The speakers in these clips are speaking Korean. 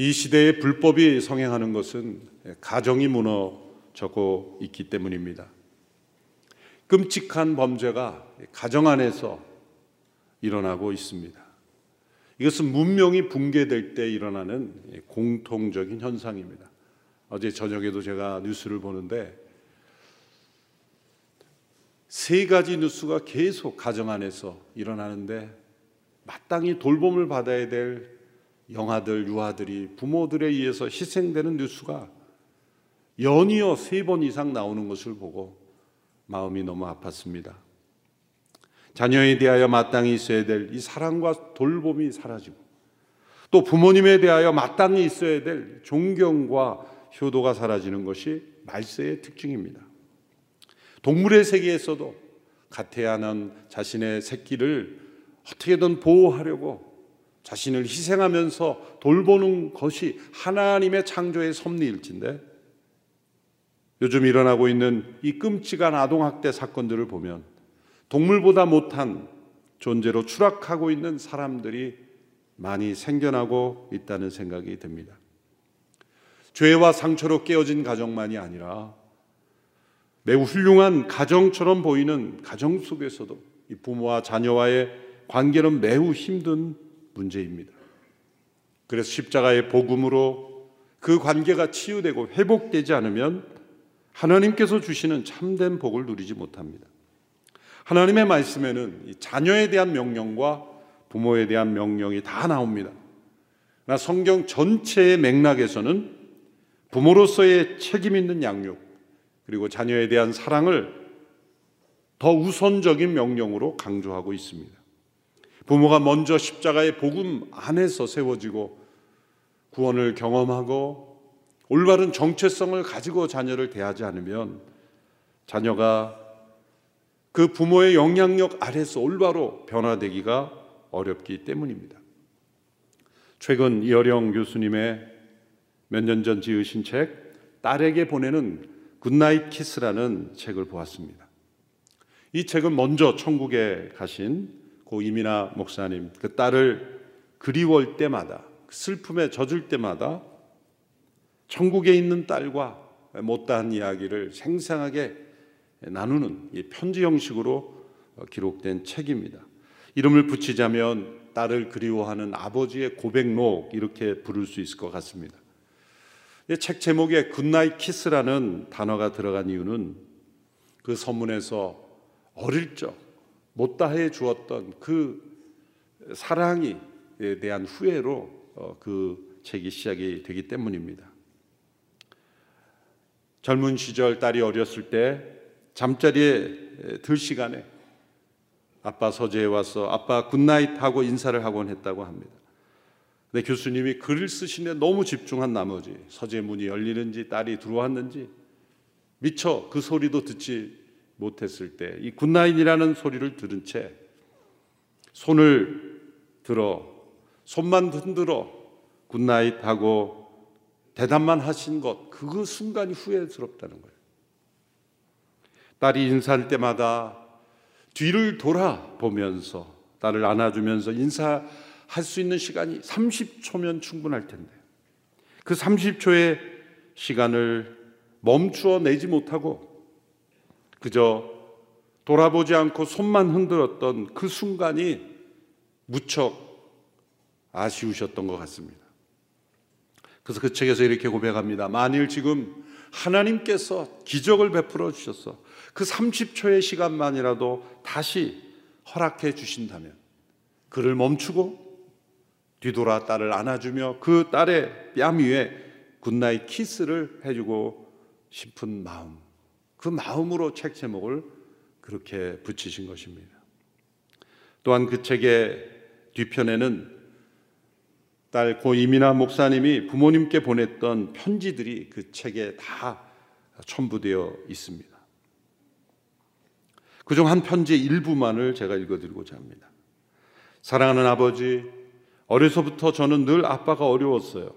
이 시대에 불법이 성행하는 것은 가정이 무너졌고 있기 때문입니다. 끔찍한 범죄가 가정 안에서 일어나고 있습니다. 이것은 문명이 붕괴될 때 일어나는 공통적인 현상입니다. 어제 저녁에도 제가 뉴스를 보는데 세 가지 뉴스가 계속 가정 안에서 일어나는데 마땅히 돌봄을 받아야 될 영아들, 유아들이 부모들에 의해서 희생되는 뉴스가 연이어 세 번 이상 나오는 것을 보고 마음이 너무 아팠습니다. 자녀에 대하여 마땅히 있어야 될 이 사랑과 돌봄이 사라지고 또 부모님에 대하여 마땅히 있어야 될 존경과 효도가 사라지는 것이 말세의 특징입니다. 동물의 세계에서도 가태하는 자신의 새끼를 어떻게든 보호하려고 자신을 희생하면서 돌보는 것이 하나님의 창조의 섭리일진데 요즘 일어나고 있는 이 끔찍한 아동학대 사건들을 보면 동물보다 못한 존재로 추락하고 있는 사람들이 많이 생겨나고 있다는 생각이 듭니다. 죄와 상처로 깨어진 가정만이 아니라 매우 훌륭한 가정처럼 보이는 가정 속에서도 이 부모와 자녀와의 관계는 매우 힘든 문제입니다. 그래서 십자가의 복음으로 그 관계가 치유되고 회복되지 않으면 하나님께서 주시는 참된 복을 누리지 못합니다. 하나님의 말씀에는 자녀에 대한 명령과 부모에 대한 명령이 다 나옵니다. 그러나 성경 전체의 맥락에서는 부모로서의 책임 있는 양육, 그리고 자녀에 대한 사랑을 더 우선적인 명령으로 강조하고 있습니다. 부모가 먼저 십자가의 복음 안에서 세워지고 구원을 경험하고 올바른 정체성을 가지고 자녀를 대하지 않으면 자녀가 그 부모의 영향력 아래서 올바로 변화되기가 어렵기 때문입니다. 최근 이어령 교수님의 몇 년 전 지으신 책 딸에게 보내는 굿나잇 키스라는 책을 보았습니다. 이 책은 먼저 천국에 가신 고 이민아 목사님 그 딸을 그리워할 때마다 그 슬픔에 젖을 때마다 천국에 있는 딸과 못다한 이야기를 생생하게 나누는 편지 형식으로 기록된 책입니다. 이름을 붙이자면 딸을 그리워하는 아버지의 고백록 이렇게 부를 수 있을 것 같습니다. 책 제목에 good night kiss라는 단어가 들어간 이유는 그 서문에서 어릴 적 못다해 주었던 그 사랑에 대한 후회로 어, 그 책이 시작이 되기 때문입니다. 젊은 시절 딸이 어렸을 때 잠자리에 들 시간에 아빠 서재에 와서 아빠 good night 하고 인사를 하곤 했다고 합니다. 근데 교수님이 글을 쓰시는데 너무 집중한 나머지 서재 문이 열리는지 딸이 들어왔는지 미처 그 소리도 듣지 못했을 때 이 good night이라는 소리를 들은 채 손을 들어 손만 흔들어 good night 하고 대답만 하신 것 그 순간이 후회스럽다는 거예요. 딸이 인사할 때마다 뒤를 돌아보면서 딸을 안아주면서 인사 할 수 있는 시간이 30초면 충분할 텐데 그 30초의 시간을 멈추어 내지 못하고 그저 돌아보지 않고 손만 흔들었던 그 순간이 무척 아쉬우셨던 것 같습니다. 그래서 그 책에서 이렇게 고백합니다. 만일 지금 하나님께서 기적을 베풀어 주셔서 그 30초의 시간만이라도 다시 허락해 주신다면 글을 멈추고 뒤돌아 딸을 안아주며 그 딸의 뺨 위에 good night kiss를 해주고 싶은 마음. 그 마음으로 책 제목을 그렇게 붙이신 것입니다. 또한 그 책의 뒤편에는 딸 고 이민아 목사님이 부모님께 보냈던 편지들이 그 책에 다 첨부되어 있습니다. 그중 한 편지의 일부만을 제가 읽어드리고자 합니다. 사랑하는 아버지, 어려서부터 저는 늘 아빠가 어려웠어요.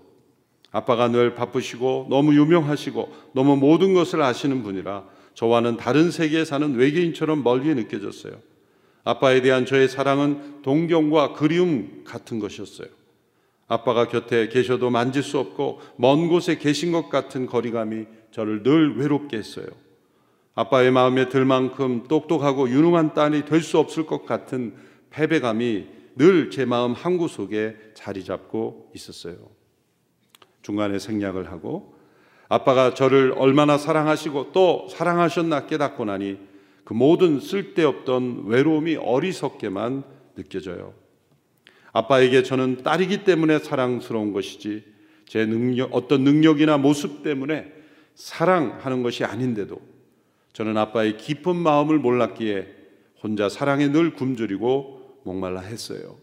아빠가 늘 바쁘시고 너무 유명하시고 너무 모든 것을 아시는 분이라 저와는 다른 세계에 사는 외계인처럼 멀리 느껴졌어요. 아빠에 대한 저의 사랑은 동경과 그리움 같은 것이었어요. 아빠가 곁에 계셔도 만질 수 없고 먼 곳에 계신 것 같은 거리감이 저를 늘 외롭게 했어요. 아빠의 마음에 들 만큼 똑똑하고 유능한 딸이 될 수 없을 것 같은 패배감이 늘 제 마음 한구속에 자리 잡고 있었어요. 중간에 생략을 하고 아빠가 저를 얼마나 사랑하시고 또 사랑하셨나 깨닫고 나니 그 모든 쓸데없던 외로움이 어리석게만 느껴져요. 아빠에게 저는 딸이기 때문에 사랑스러운 것이지 제 능력, 어떤 능력이나 모습 때문에 사랑하는 것이 아닌데도 저는 아빠의 깊은 마음을 몰랐기에 혼자 사랑에 늘 굶주리고 목말라 했어요.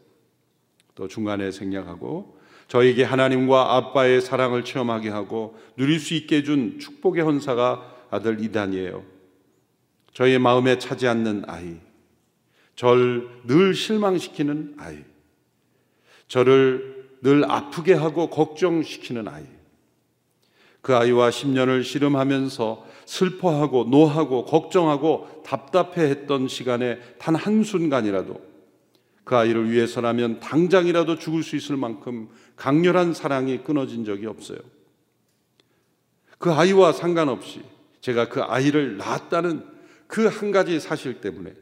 또 중간에 생략하고 저에게 하나님과 아빠의 사랑을 체험하게 하고 누릴 수 있게 해준 축복의 헌사가 아들 이단이에요. 저의 마음에 차지 않는 아이, 절 늘 실망시키는 아이, 저를 늘 아프게 하고 걱정시키는 아이. 그 아이와 10년을 씨름하면서 슬퍼하고 노하고 걱정하고 답답해 했던 시간에 단 한순간이라도 그 아이를 위해서라면 당장이라도 죽을 수 있을 만큼 강렬한 사랑이 끊어진 적이 없어요. 그 아이와 상관없이 제가 그 아이를 낳았다는 그 한 가지 사실 때문에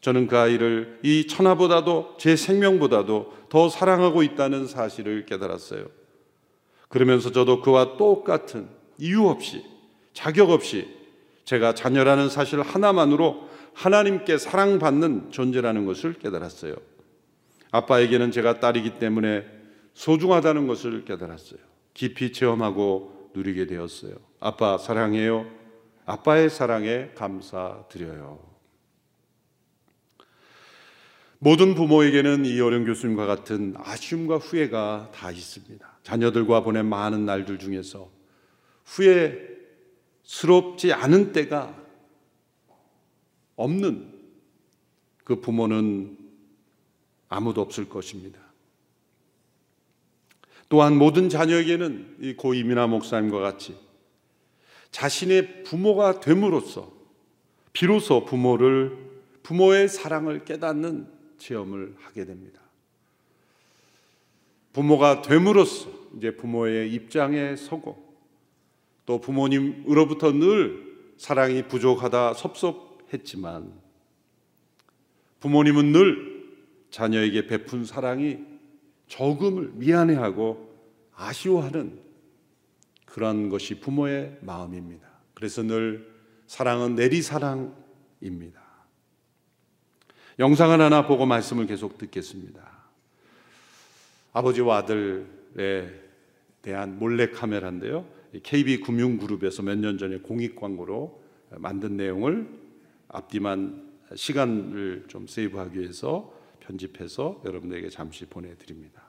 저는 그 아이를 이 천하보다도 제 생명보다도 더 사랑하고 있다는 사실을 깨달았어요. 그러면서 저도 그와 똑같은 이유 없이 자격 없이 제가 자녀라는 사실 하나만으로 하나님께 사랑받는 존재라는 것을 깨달았어요. 아빠에게는 제가 딸이기 때문에 소중하다는 것을 깨달았어요. 깊이 체험하고 누리게 되었어요. 아빠 사랑해요. 아빠의 사랑에 감사드려요. 모든 부모에게는 이어령 교수님과 같은 아쉬움과 후회가 다 있습니다. 자녀들과 보낸 많은 날들 중에서 후회스럽지 않은 때가 없는 그 부모는 아무도 없을 것입니다. 또한 모든 자녀에게는 이 고이민아 목사님과 같이 자신의 부모가 됨으로써 비로소 부모를 부모의 사랑을 깨닫는 체험을 하게 됩니다. 부모가 됨으로써 이제 부모의 입장에 서고 또 부모님으로부터 늘 사랑이 부족하다 섭섭했지만 부모님은 늘 자녀에게 베푼 사랑이 조금을 미안해하고 아쉬워하는 그런 것이 부모의 마음입니다. 그래서 늘 사랑은 내리사랑입니다. 영상을 하나 보고 말씀을 계속 듣겠습니다. 아버지와 아들에 대한 몰래 카메라인데요. KB 금융그룹에서 몇 년 전에 공익 광고로 만든 내용을 앞뒤만 시간을 좀 세이브하기 위해서 편집해서 여러분에게 잠시 보내드립니다.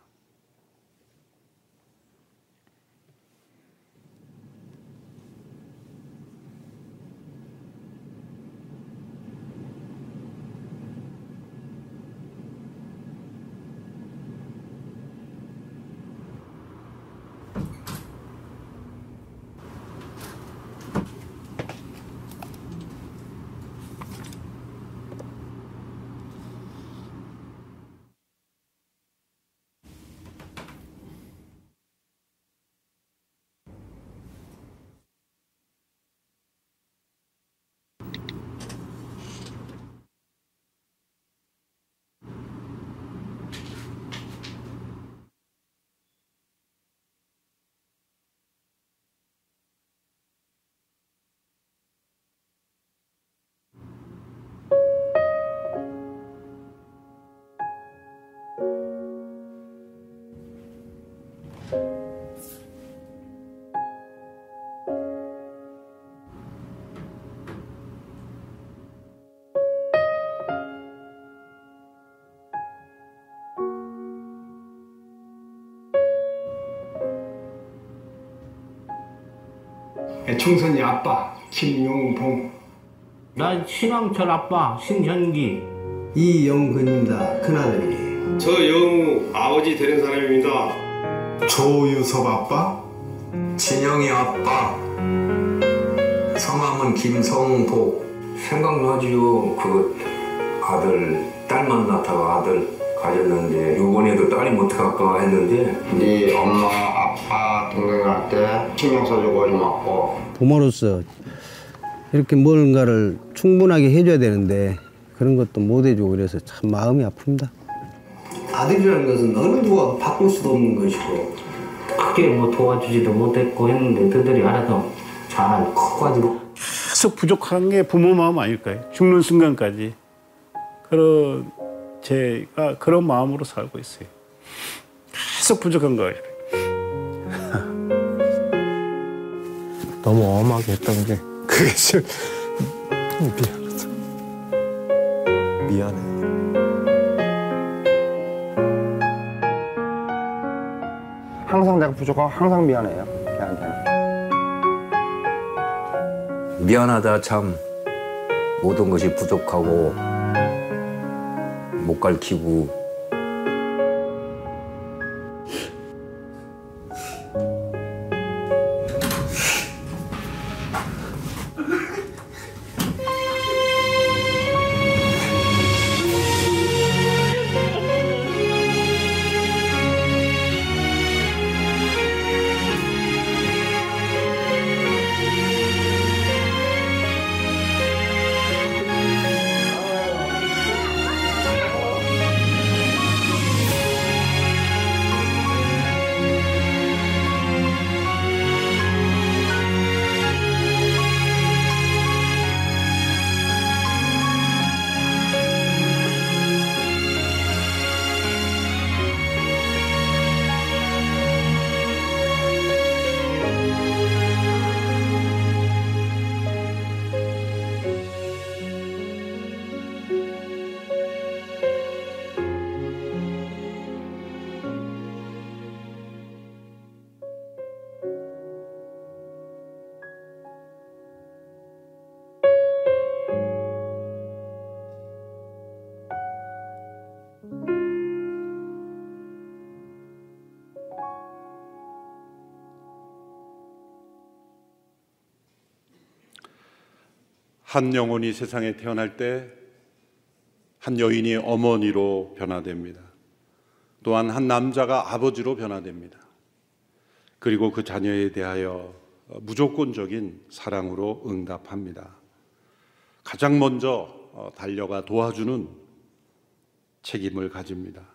총선이 아빠 김용봉 난 신왕철 아빠 신현기 이영근입니다. 큰아들이. 저 영우 아버지 되는 사람입니다. 조유섭 아빠 진영이 아빠. 성함은 김성복. 생각나지요. 그 아들 딸 만났다가 아들 가졌는데 요번에도 딸이 어떡할까 했는데 네 엄마, 아빠, 동생한테 신경 써주고 좀 맞고 부모로서 이렇게 뭔가를 충분하게 해줘야 되는데 그런 것도 못 해주고 그래서 참 마음이 아픕니다. 아들이라는 것은 어느 누가 바꿀 수도 없는 것이고 크게 뭐 도와주지도 못했고 했는데 그들이 알아서 잘 커가지고 계속 부족한 게 부모 마음 아닐까요? 죽는 순간까지 그런 제가 그런 마음으로 살고 있어요. 계속 부족한 거예요. 너무 엄하게 했던 게 그게 좀 미안하다. 미안해요. 항상 내가 부족하고 항상 미안해요 걔한테는 미안하다 참 모든 것이 부족하고 못 가르치고 한 영혼이 세상에 태어날 때 한 여인이 어머니로 변화됩니다. 또한 한 남자가 아버지로 변화됩니다. 그리고 그 자녀에 대하여 무조건적인 사랑으로 응답합니다. 가장 먼저 어, 달려가 도와주는 책임을 가집니다.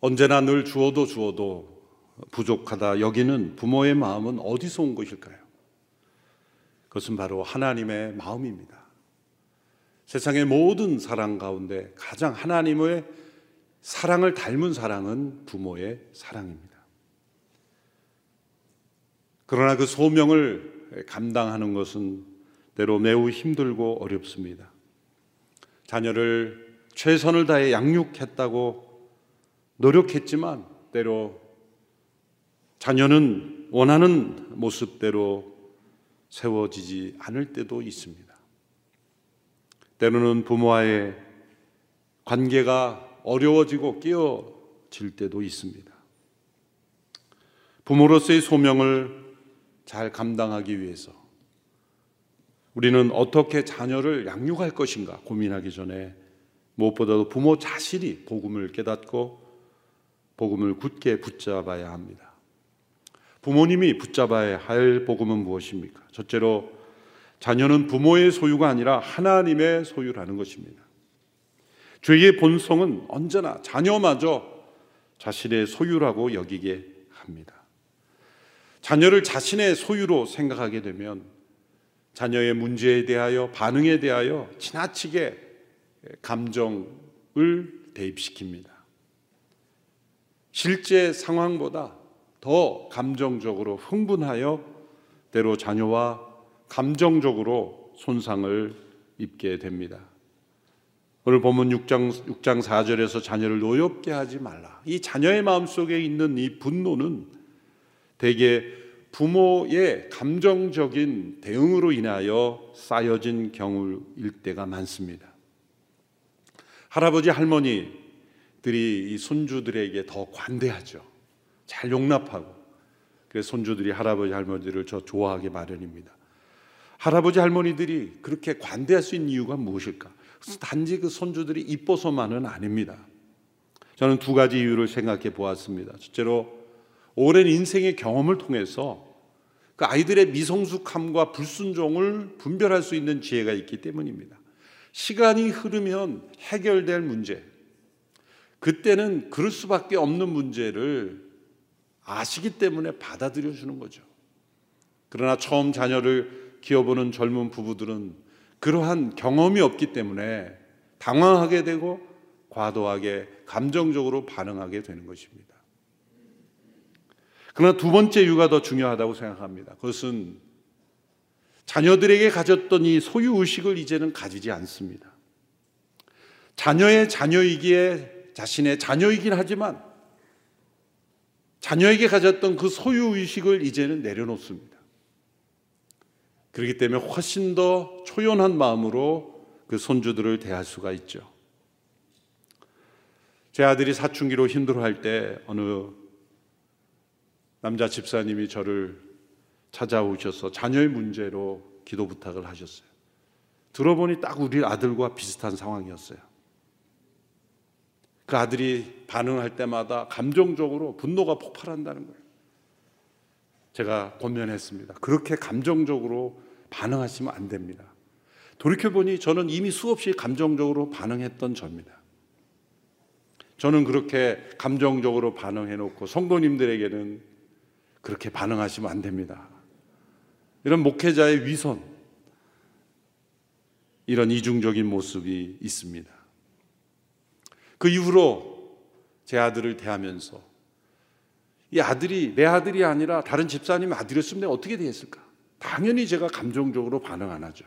언제나 늘 주어도 주어도 부족하다 여기는 부모의 마음은 어디서 온 것일까요? 그것은 바로 하나님의 마음입니다. 세상의 모든 사랑 가운데 가장 하나님의 사랑을 닮은 사랑은 부모의 사랑입니다. 그러나 그 소명을 감당하는 것은 때로 매우 힘들고 어렵습니다. 자녀를 최선을 다해 양육했다고 노력했지만 때로 자녀는 원하는 모습대로 세워지지 않을 때도 있습니다. 때로는 부모와의 관계가 어려워지고 끼어질 때도 있습니다. 부모로서의 소명을 잘 감당하기 위해서 우리는 어떻게 자녀를 양육할 것인가 고민하기 전에 무엇보다도 부모 자신이 복음을 깨닫고 복음을 굳게 붙잡아야 합니다. 부모님이 붙잡아야 할 복음은 무엇입니까? 첫째로 자녀는 부모의 소유가 아니라 하나님의 소유라는 것입니다. 죄의 본성은 언제나 자녀마저 자신의 소유라고 여기게 합니다. 자녀를 자신의 소유로 생각하게 되면 자녀의 문제에 대하여 반응에 대하여 지나치게 감정을 대입시킵니다. 실제 상황보다 더 감정적으로 흥분하여 때로 자녀와 감정적으로 손상을 입게 됩니다. 오늘 본문 6장, 6장 4절에서 자녀를 노엽게 하지 말라. 이 자녀의 마음속에 있는 이 분노는 대개 부모의 감정적인 대응으로 인하여 쌓여진 경우일 때가 많습니다. 할아버지 할머니들이 이 손주들에게 더 관대하죠. 잘 용납하고 그래서 손주들이 할아버지 할머니들을 저 좋아하게 마련입니다. 할아버지 할머니들이 그렇게 관대할 수 있는 이유가 무엇일까? 단지 그 손주들이 이뻐서만은 아닙니다. 저는 두 가지 이유를 생각해 보았습니다. 첫째로 오랜 인생의 경험을 통해서 그 아이들의 미성숙함과 불순종을 분별할 수 있는 지혜가 있기 때문입니다. 시간이 흐르면 해결될 문제, 그때는 그럴 수밖에 없는 문제를 아시기 때문에 받아들여 주는 거죠. 그러나 처음 자녀를 키워보는 젊은 부부들은 그러한 경험이 없기 때문에 당황하게 되고 과도하게 감정적으로 반응하게 되는 것입니다. 그러나 두 번째 이유가 더 중요하다고 생각합니다. 그것은 자녀들에게 가졌던 이 소유 의식을 이제는 가지지 않습니다. 자녀의 자녀이기에 자신의 자녀이긴 하지만 자녀에게 가졌던 그 소유 의식을 이제는 내려놓습니다. 그렇기 때문에 훨씬 더 초연한 마음으로 그 손주들을 대할 수가 있죠. 제 아들이 사춘기로 힘들어할 때 어느 남자 집사님이 저를 찾아오셔서 자녀의 문제로 기도 부탁을 하셨어요. 들어보니 딱 우리 아들과 비슷한 상황이었어요. 그 아들이 반응할 때마다 감정적으로 분노가 폭발한다는 거예요. 제가 권면했습니다. 그렇게 감정적으로 반응하시면 안 됩니다. 돌이켜보니 저는 이미 수없이 감정적으로 반응했던 저입니다. 저는 그렇게 감정적으로 반응해놓고 성도님들에게는 그렇게 반응하시면 안 됩니다. 이런 목회자의 위선, 이런 이중적인 모습이 있습니다. 그 이후로 제 아들을 대하면서 이 아들이 내 아들이 아니라 다른 집사님 아들이었으면 내가 어떻게 되었을까? 당연히 제가 감정적으로 반응 안 하죠.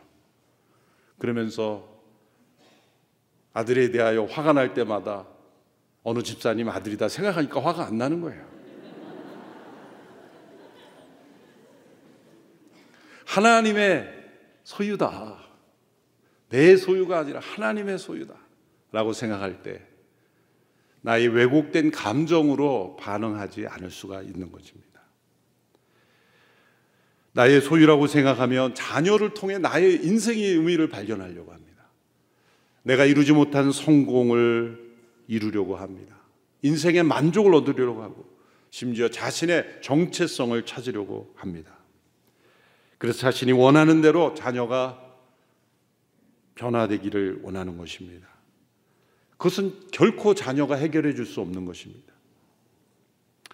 그러면서 아들에 대하여 화가 날 때마다 어느 집사님 아들이다 생각하니까 화가 안 나는 거예요. 하나님의 소유다. 내 소유가 아니라 하나님의 소유다. 라고 생각할 때 나의 왜곡된 감정으로 반응하지 않을 수가 있는 것입니다. 나의 소유라고 생각하면 자녀를 통해 나의 인생의 의미를 발견하려고 합니다. 내가 이루지 못한 성공을 이루려고 합니다. 인생의 만족을 얻으려고 하고 심지어 자신의 정체성을 찾으려고 합니다. 그래서 자신이 원하는 대로 자녀가 변화되기를 원하는 것입니다. 그것은 결코 자녀가 해결해 줄 수 없는 것입니다.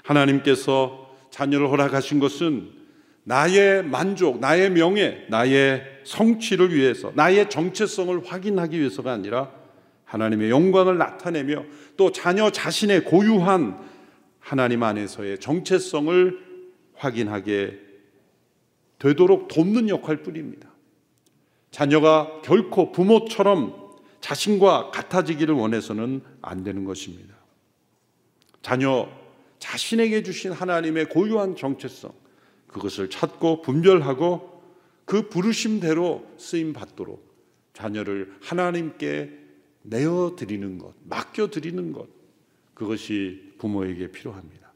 하나님께서 자녀를 허락하신 것은 나의 만족, 나의 명예, 나의 성취를 위해서, 나의 정체성을 확인하기 위해서가 아니라 하나님의 영광을 나타내며 또 자녀 자신의 고유한 하나님 안에서의 정체성을 확인하게 되도록 돕는 역할 뿐입니다. 자녀가 결코 부모처럼 자신과 같아지기를 원해서는 안 되는 것입니다. 자녀 자신에게 주신 하나님의 고유한 정체성, 그것을 찾고 분별하고 그 부르심대로 쓰임 받도록 자녀를 하나님께 내어 드리는 것, 맡겨 드리는 것, 그것이 부모에게 필요합니다.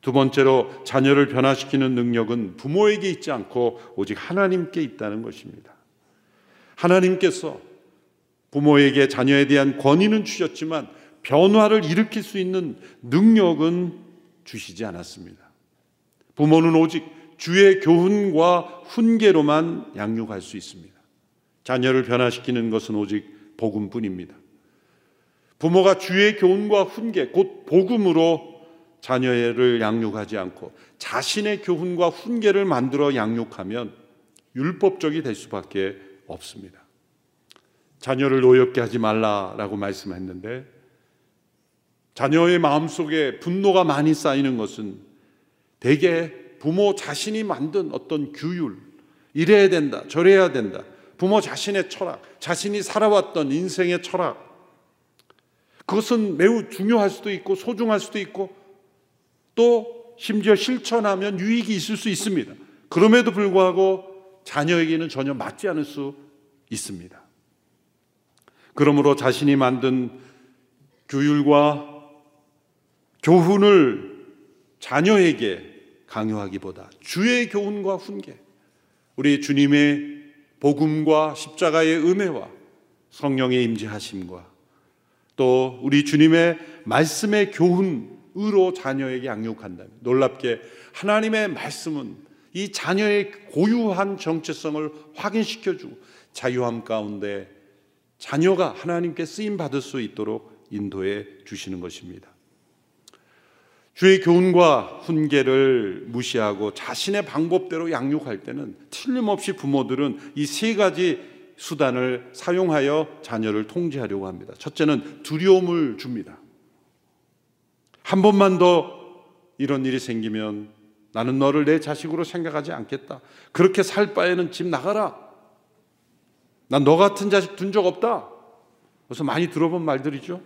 두 번째로 자녀를 변화시키는 능력은 부모에게 있지 않고 오직 하나님께 있다는 것입니다. 하나님께서 부모에게 자녀에 대한 권위는 주셨지만 변화를 일으킬 수 있는 능력은 주시지 않았습니다. 부모는 오직 주의 교훈과 훈계로만 양육할 수 있습니다. 자녀를 변화시키는 것은 오직 복음뿐입니다. 부모가 주의 교훈과 훈계, 곧 복음으로 자녀를 양육하지 않고 자신의 교훈과 훈계를 만들어 양육하면 율법적이 될 수밖에 없습니다. 자녀를 노엽게 하지 말라라고 말씀했는데 자녀의 마음속에 분노가 많이 쌓이는 것은 대개 부모 자신이 만든 어떤 규율, 이래야 된다, 저래야 된다. 부모 자신의 철학, 자신이 살아왔던 인생의 철학. 그것은 매우 중요할 수도 있고 소중할 수도 있고 또 심지어 실천하면 유익이 있을 수 있습니다. 그럼에도 불구하고 자녀에게는 전혀 맞지 않을 수 있습니다. 그러므로 자신이 만든 규율과 교훈을 자녀에게 강요하기보다 주의 교훈과 훈계, 우리 주님의 복음과 십자가의 은혜와 성령의 임재하심과 또 우리 주님의 말씀의 교훈으로 자녀에게 양육한다면 놀랍게 하나님의 말씀은 이 자녀의 고유한 정체성을 확인시켜주고 자유함 가운데 자녀가 하나님께 쓰임 받을 수 있도록 인도해 주시는 것입니다. 주의 교훈과 훈계를 무시하고 자신의 방법대로 양육할 때는 틀림없이 부모들은 이 세 가지 수단을 사용하여 자녀를 통제하려고 합니다. 첫째는 두려움을 줍니다. 한 번만 더 이런 일이 생기면 나는 너를 내 자식으로 생각하지 않겠다. 그렇게 살 바에는 집 나가라. 난 너 같은 자식 둔 적 없다. 그래서 많이 들어본 말들이죠.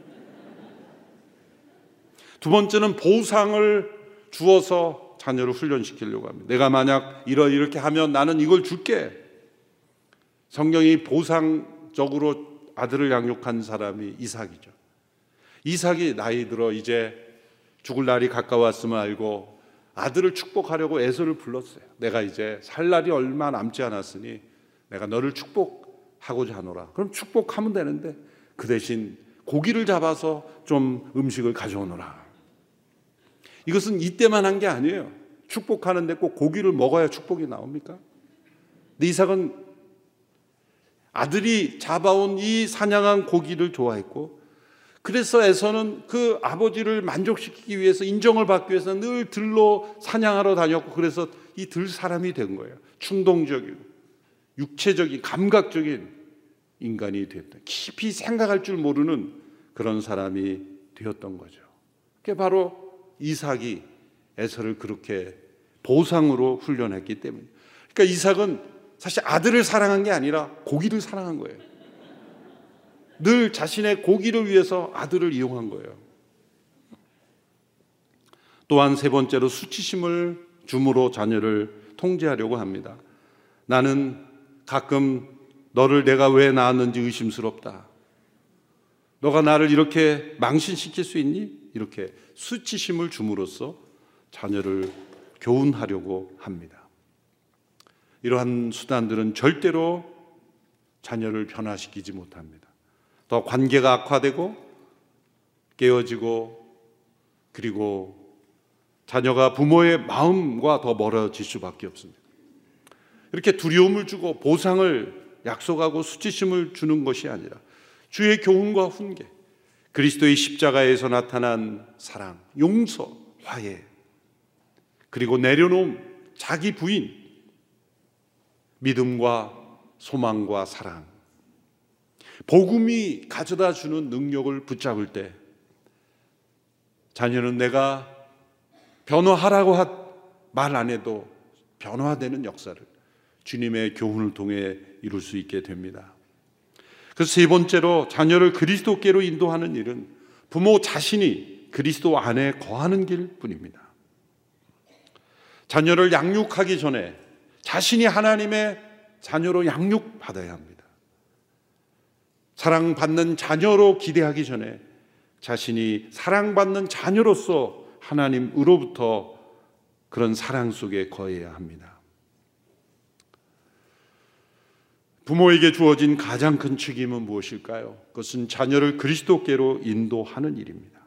두 번째는 보상을 주어서 자녀를 훈련시키려고 합니다. 내가 만약 이러 이렇게 하면 나는 이걸 줄게. 성경이 보상적으로 아들을 양육한 사람이 이삭이죠. 이삭이 나이 들어 이제 죽을 날이 가까웠음을 알고 아들을 축복하려고 에서를 불렀어요. 내가 이제 살 날이 얼마 남지 않았으니 내가 너를 축복 하고자 하노라. 그럼 축복하면 되는데 그 대신 고기를 잡아서 좀 음식을 가져오너라. 이것은 이때만 한 게 아니에요. 축복하는데 꼭 고기를 먹어야 축복이 나옵니까? 근데 이삭은 아들이 잡아온 이 사냥한 고기를 좋아했고 그래서 에서는 그 아버지를 만족시키기 위해서 인정을 받기 위해서 늘 들로 사냥하러 다녔고 그래서 이 들 사람이 된 거예요. 충동적이고 육체적인 감각적인 인간이 됐다. 깊이 생각할 줄 모르는 그런 사람이 되었던 거죠. 그게 바로 이삭이 에서를 그렇게 보상으로 훈련했기 때문에. 그러니까 이삭은 사실 아들을 사랑한 게 아니라 고기를 사랑한 거예요. 늘 자신의 고기를 위해서 아들을 이용한 거예요. 또한 세 번째로 수치심을 줌으로 자녀를 통제하려고 합니다. 나는 가끔 너를 내가 왜 낳았는지 의심스럽다. 너가 나를 이렇게 망신시킬 수 있니? 이렇게 수치심을 줌으로써 자녀를 교훈하려고 합니다. 이러한 수단들은 절대로 자녀를 변화시키지 못합니다. 더 관계가 악화되고 깨어지고 그리고 자녀가 부모의 마음과 더 멀어질 수밖에 없습니다. 이렇게 두려움을 주고 보상을 약속하고 수치심을 주는 것이 아니라 주의 교훈과 훈계, 그리스도의 십자가에서 나타난 사랑, 용서, 화해, 그리고 내려놓음, 자기 부인, 믿음과 소망과 사랑, 복음이 가져다 주는 능력을 붙잡을 때 자녀는 내가 변화하라고 말 안 해도 변화되는 역사를 주님의 교훈을 통해 이룰 수 있게 됩니다. 그래서 세 번째로 자녀를 그리스도께로 인도하는 일은 부모 자신이 그리스도 안에 거하는 길 뿐입니다. 자녀를 양육하기 전에 자신이 하나님의 자녀로 양육받아야 합니다. 사랑받는 자녀로 기대하기 전에 자신이 사랑받는 자녀로서 하나님으로부터 그런 사랑 속에 거해야 합니다. 부모에게 주어진 가장 큰 책임은 무엇일까요? 그것은 자녀를 그리스도께로 인도하는 일입니다.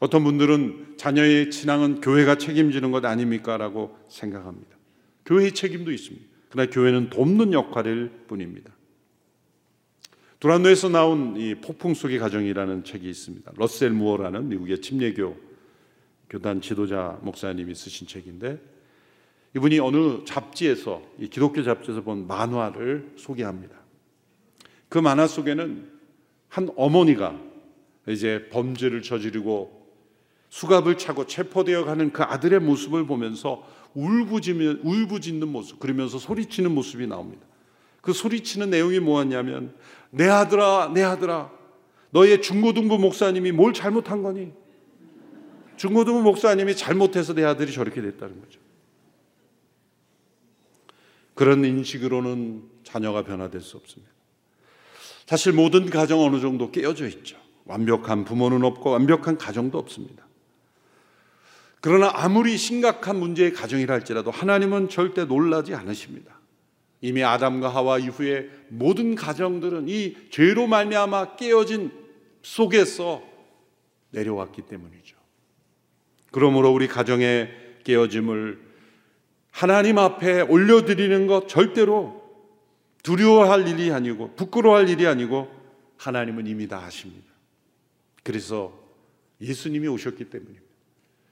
어떤 분들은 자녀의 신앙은 교회가 책임지는 것 아닙니까? 라고 생각합니다. 교회의 책임도 있습니다. 그러나 교회는 돕는 역할일 뿐입니다. 두란노에서 나온 이 폭풍 속의 가정이라는 책이 있습니다. 러셀 무어라는 미국의 침례교 교단 지도자 목사님이 쓰신 책인데 이분이 어느 잡지에서 기독교 잡지에서 본 만화를 소개합니다. 그 만화 속에는 한 어머니가 이제 범죄를 저지르고 수갑을 차고 체포되어 가는 그 아들의 모습을 보면서 울부짖는, 울부짖는 모습, 그러면서 소리치는 모습이 나옵니다. 그 소리치는 내용이 뭐였냐면, 내 아들아, 내 아들아, 너의 중고등부 목사님이 뭘 잘못한 거니? 중고등부 목사님이 잘못해서 내 아들이 저렇게 됐다는 거죠. 그런 인식으로는 자녀가 변화될 수 없습니다. 사실 모든 가정 어느 정도 깨어져 있죠. 완벽한 부모는 없고 완벽한 가정도 없습니다. 그러나 아무리 심각한 문제의 가정이라 할지라도 하나님은 절대 놀라지 않으십니다. 이미 아담과 하와 이후에 모든 가정들은 이 죄로 말미암아 깨어진 속에서 내려왔기 때문이죠. 그러므로 우리 가정의 깨어짐을 하나님 앞에 올려드리는 것 절대로 두려워할 일이 아니고 부끄러워할 일이 아니고 하나님은 이미 다 하십니다. 그래서 예수님이 오셨기 때문입니다.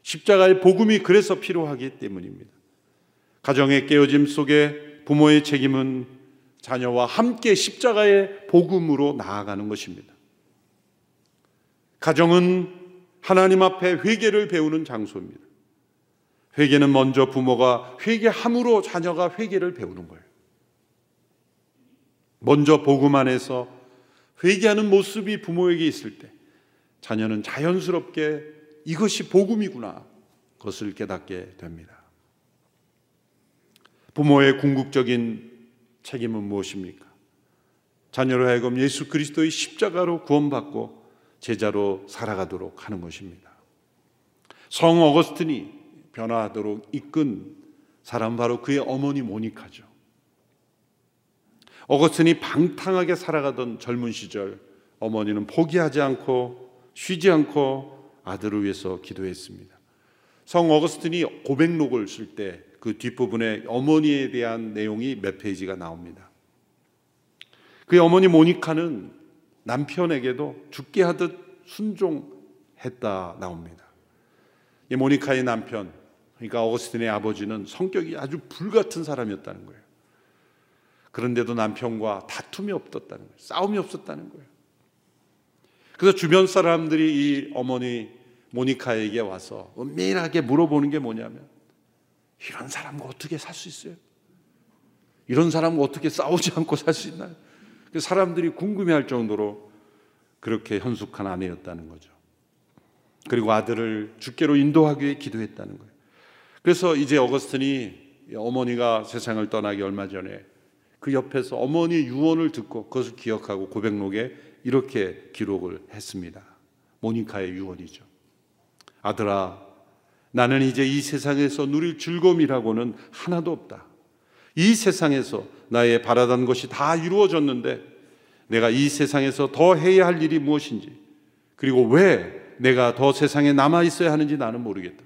십자가의 복음이 그래서 필요하기 때문입니다. 가정의 깨어짐 속에 부모의 책임은 자녀와 함께 십자가의 복음으로 나아가는 것입니다. 가정은 하나님 앞에 회개를 배우는 장소입니다. 회개는 먼저 부모가 회개함으로 자녀가 회개를 배우는 거예요. 먼저 복음 안에서 회개하는 모습이 부모에게 있을 때 자녀는 자연스럽게 이것이 복음이구나 그것을 깨닫게 됩니다. 부모의 궁극적인 책임은 무엇입니까? 자녀로 하여금 예수 그리스도의 십자가로 구원받고 제자로 살아가도록 하는 것입니다. 성 어거스틴이 변화하도록 이끈 사람 바로 그의 어머니 모니카죠. 어거스틴이 방탕하게 살아가던 젊은 시절 어머니는 포기하지 않고 쉬지 않고 아들을 위해서 기도했습니다. 성 어거스틴이 고백록을 쓸 때 그 뒷부분에 어머니에 대한 내용이 몇 페이지가 나옵니다. 그의 어머니 모니카는 남편에게도 죽게 하듯 순종했다 나옵니다. 이 모니카의 남편, 그러니까 어거스틴의 아버지는 성격이 아주 불같은 사람이었다는 거예요. 그런데도 남편과 다툼이 없었다는 거예요. 싸움이 없었다는 거예요. 그래서 주변 사람들이 이 어머니 모니카에게 와서 은밀하게 물어보는 게 뭐냐면 이런 사람과 어떻게 살 수 있어요? 이런 사람과 어떻게 싸우지 않고 살 수 있나요? 사람들이 궁금해할 정도로 그렇게 현숙한 아내였다는 거죠. 그리고 아들을 주께로 인도하기 위해 기도했다는 거예요. 그래서 이제 어거스틴이 어머니가 세상을 떠나기 얼마 전에 그 옆에서 어머니 유언을 듣고 그것을 기억하고 고백록에 이렇게 기록을 했습니다. 모니카의 유언이죠. 아들아, 나는 이제 이 세상에서 누릴 즐거움이라고는 하나도 없다. 이 세상에서 나의 바라던 것이 다 이루어졌는데 내가 이 세상에서 더 해야 할 일이 무엇인지 그리고 왜 내가 더 세상에 남아 있어야 하는지 나는 모르겠다.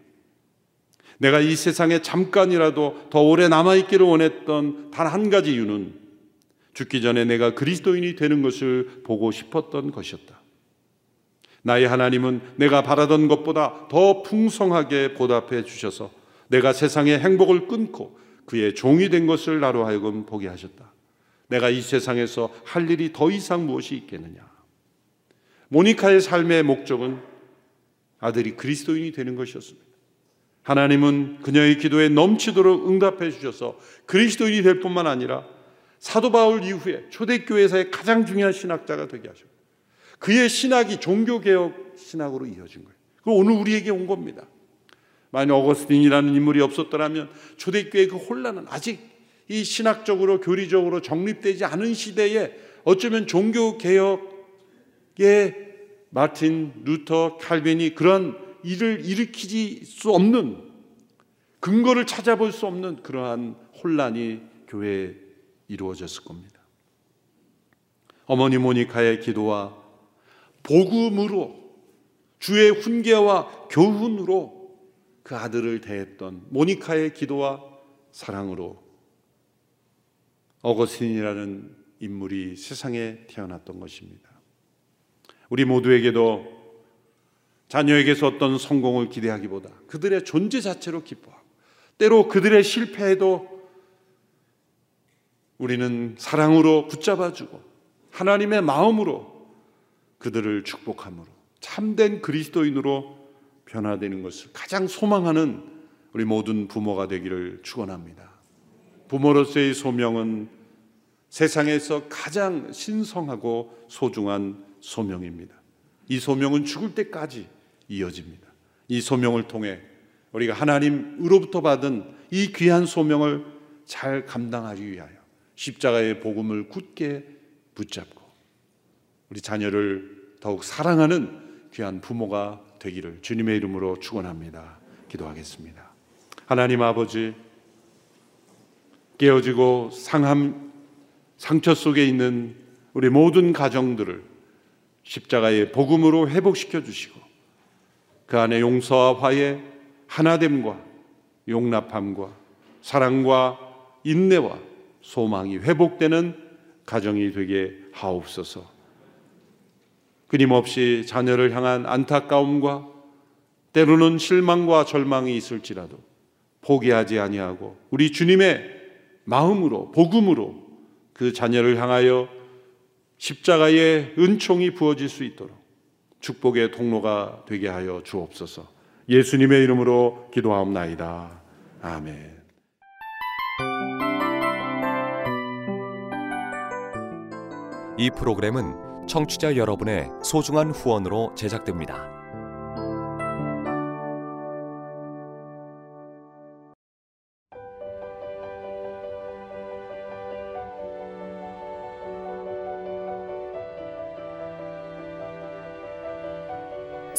내가 이 세상에 잠깐이라도 더 오래 남아 있기를 원했던 단 한 가지 이유는 죽기 전에 내가 그리스도인이 되는 것을 보고 싶었던 것이었다. 나의 하나님은 내가 바라던 것보다 더 풍성하게 보답해 주셔서 내가 세상의 행복을 끊고 그의 종이 된 것을 나로 하여금 보게 하셨다. 내가 이 세상에서 할 일이 더 이상 무엇이 있겠느냐. 모니카의 삶의 목적은 아들이 그리스도인이 되는 것이었습니다. 하나님은 그녀의 기도에 넘치도록 응답해 주셔서 그리스도인이 될 뿐만 아니라 사도 바울 이후에 초대교회에서의 가장 중요한 신학자가 되게 하셨고 그의 신학이 종교개혁 신학으로 이어진 거예요. 그 오늘 우리에게 온 겁니다. 만약 어거스틴이라는 인물이 없었더라면 초대교회의 그 혼란은 아직 이 신학적으로 교리적으로 정립되지 않은 시대에 어쩌면 종교개혁의 마틴 루터 칼빈이 그런 일을 일으키지 수 없는 근거를 찾아볼 수 없는 그러한 혼란이 교회에 이루어졌을 겁니다. 어머니 모니카의 기도와 복음으로 주의 훈계와 교훈으로 그 아들을 대했던 모니카의 기도와 사랑으로 어거스틴이라는 인물이 세상에 태어났던 것입니다. 우리 모두에게도 자녀에게서 어떤 성공을 기대하기보다 그들의 존재 자체로 기뻐하고 때로 그들의 실패에도 우리는 사랑으로 붙잡아주고 하나님의 마음으로 그들을 축복함으로 참된 그리스도인으로 변화되는 것을 가장 소망하는 우리 모든 부모가 되기를 축원합니다. 부모로서의 소명은 세상에서 가장 신성하고 소중한 소명입니다. 이 소명은 죽을 때까지 이어집니다. 이 소명을 통해 우리가 하나님으로부터 받은 이 귀한 소명을 잘 감당하기 위하여 십자가의 복음을 굳게 붙잡고 우리 자녀를 더욱 사랑하는 귀한 부모가 되기를 주님의 이름으로 축원합니다. 기도하겠습니다. 하나님 아버지 깨어지고 상함 상처 속에 있는 우리 모든 가정들을 십자가의 복음으로 회복시켜 주시고 그 안에 용서와 화해, 하나됨과 용납함과 사랑과 인내와 소망이 회복되는 가정이 되게 하옵소서. 끊임없이 자녀를 향한 안타까움과 때로는 실망과 절망이 있을지라도 포기하지 아니하고 우리 주님의 마음으로 복음으로 그 자녀를 향하여 십자가의 은총이 부어질 수 있도록 축복의 통로가 되게 하여 주옵소서. 예수님의 이름으로 기도하옵나이다. 아멘. 이 프로그램은 청취자 여러분의 소중한 후원으로 제작됩니다.